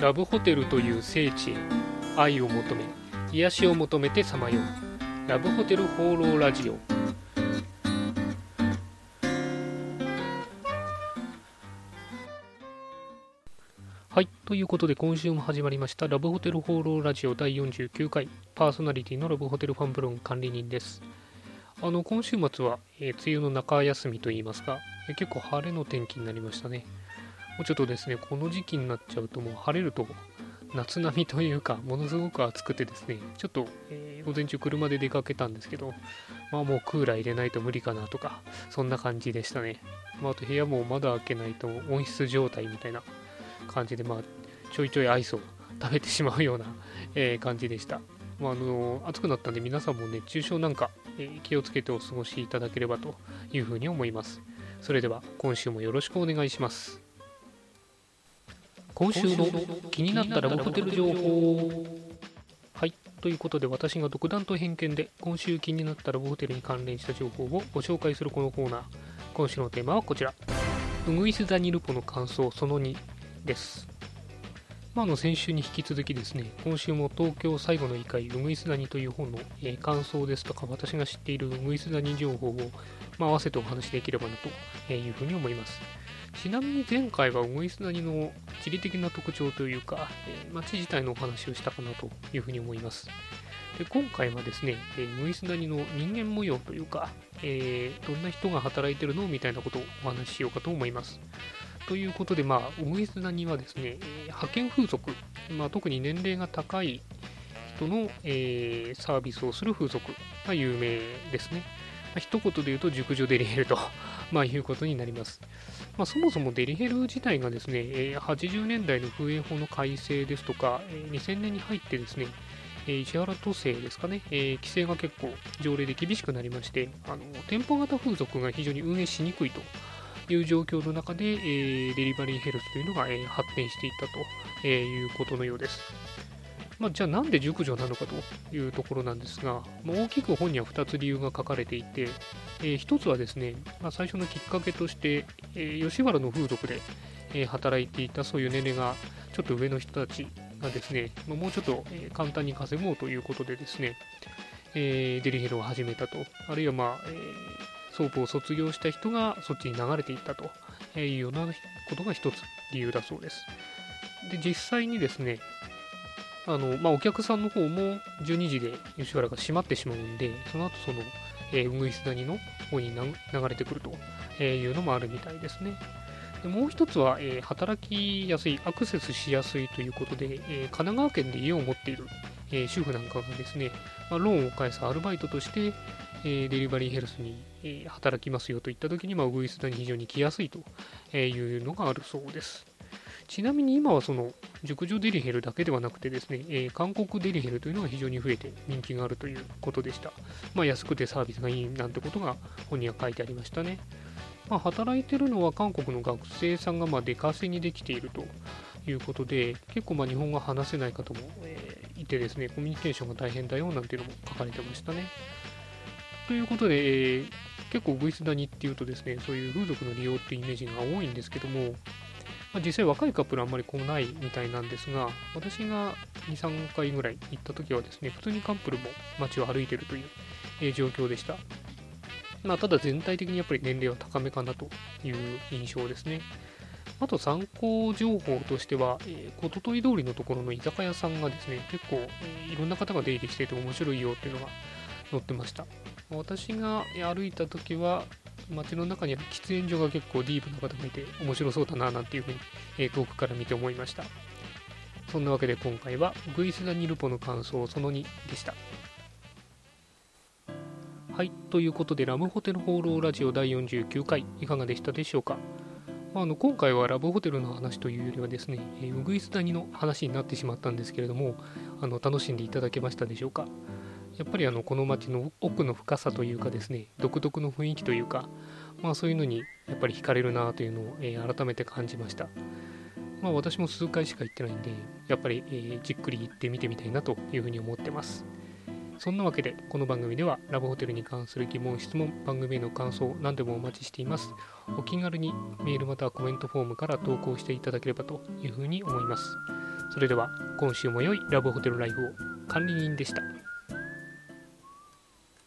ラブホテルという聖地へ愛を求め癒しを求めてさまよう。ラブホテル放浪ラジオ。はいということで今週も始まりましたラブホテル放浪ラジオ第49回パーソナリティのラブホテルファンブロン管理人です。あの今週末は、えー、梅雨の中休みといいますか、結構晴れの天気になりましたね。もうちょっとですねこの時期になっちゃうともう晴れると夏並みというか、ものすごく暑くてですね、ちょっと、午前中車で出かけたんですけど、まあもうクーラー入れないと無理かなとか、そんな感じでしたね。まああと部屋も窓開けないと温室状態みたいな感じで、まあちょいちょいアイスを食べてしまうような、えー、感じでした。まああの暑くなったんで皆さんも熱中症なんか、えー、気をつけてお過ごしいただければというふうに思います。それでは今週もよろしくお願いします。今週の気になったラブホテル情報はい。ということで私が独断と偏見で今週気になったラブホテルに関連した情報をご紹介するこのコーナー。今週のテーマはこちら。ウグイス・ザニルポの感想その2です。まあ、の先週に引き続きですね、今週も東京最後の異界、ウグイスダニという本の、えー、感想ですとか、私が知っているウグイスダニ情報を、まあ、合わせてお話しできればなというふうに思います。ちなみに前回はウグイス谷の地理的な特徴というか、えー、町自体のお話をしたかなというふうに思います。で今回はですね、えー、ウグイス谷の人間模様というか、えー、どんな人が働いてるのみたいなことをお話ししようかと思います。ということで、まあ、ウグイス谷はですね、派遣風俗、まあ、特に年齢が高い人の、えー、サービスをする風俗が有名ですね。まあ、一言で言うと熟女デリヘルとまあいうことになります。まあ、そもそもデリヘル自体がですね、80年代の風営法の改正ですとか、2000年に入ってですね、石原都政ですかね、規制が結構条例で厳しくなりまして、あの店舗型風俗が非常に運営しにくいという状況の中で、デリバリーヘルスというのが、発展していったということのようです。まあ、じゃあなんで熟女なのかというところなんですが、まあ、大きく本には2つ理由が書かれていて、えー、1つはですね、まあ、最初のきっかけとして、えー、吉原の風俗で、え、働いていたそういう年齢がちょっと上の人たちがですね、ま、もうちょっと、簡単に稼ごうということでですね、えデリヘルを始めたと、あるいはまあ、えソープを卒業した人がそっちに流れていったというようなことが1つ理由だそうです。で実際にですね、あの、まあ、お客さんの方も12時で吉原が閉まってしまうんで、その後その、えー、ウグイス谷の方に流れてくるというのもあるみたいですね。でもう一つは、えー、働きやすい、アクセスしやすいということで、えー、神奈川県で家を持っている、え、主婦なんかがですね、まあ、ローンを返すアルバイトとして、えデリバリーヘルスに、え働きますよといったときに、まあ、ウグイス谷に非常に来やすいというのがあるそうです。ちなみに今はその熟女デリヘルだけではなくてですね、えー、韓国デリヘルというのが非常に増えて人気があるということでした。まあ、安くてサービスがいいなんてことが本には書いてありましたね。まあ、働いてるのは韓国の学生さんがま出稼ぎできているということで、結構ま日本語話せない方も、え、いてですね、コミュニケーションが大変だよなんていうのも書かれてましたね。ということで、えー、結構グイスダニっていうとですね、そういう風俗の利用っていうイメージが多いんですけども、まあ、実際若いカップルあんまり来ないみたいなんですが、私が2、3回ぐらい行った時はですね、普通にカップルも街を歩いてるという、え、状況でした。まあ、ただ全体的にやっぱり年齢は高めかなという印象ですね。あと参考情報としては、えー、ととい通りのところの居酒屋さんがですね、結構、いろんな方が出入りしていて面白いよっていうのが載ってました。私が歩いた時は、街の中には喫煙所が結構ディープな方がいて面白そうだななんていうふうに、え、遠くから見て思いました。そんなわけで今回はグイスダニルポの感想その2でした。はい、ということでラムホテル放浪ラジオ第49回いかがでしたでしょうか？あの今回はラブホテルの話というよりはですね、えー、ウグイス谷の話になってしまったんですけれどもあの楽しんでいただけましたでしょうか？やっぱりあのこの街の奥の深さというかですね独特の雰囲気というか、まあ、そういうのにやっぱり惹かれるなというのを、えー、改めて感じました。まあ、私も数回しか行ってないんでやっぱり、えー、じっくり行ってみてみたいなというふうに思ってます。そんなわけで、この番組ではラブホテルに関する疑問、質問、番組への感想、何でもお待ちしています。お気軽にメールまたはコメントフォームから投稿していただければというふうに思います。それでは今週も良いラブホテルライフを管理人でした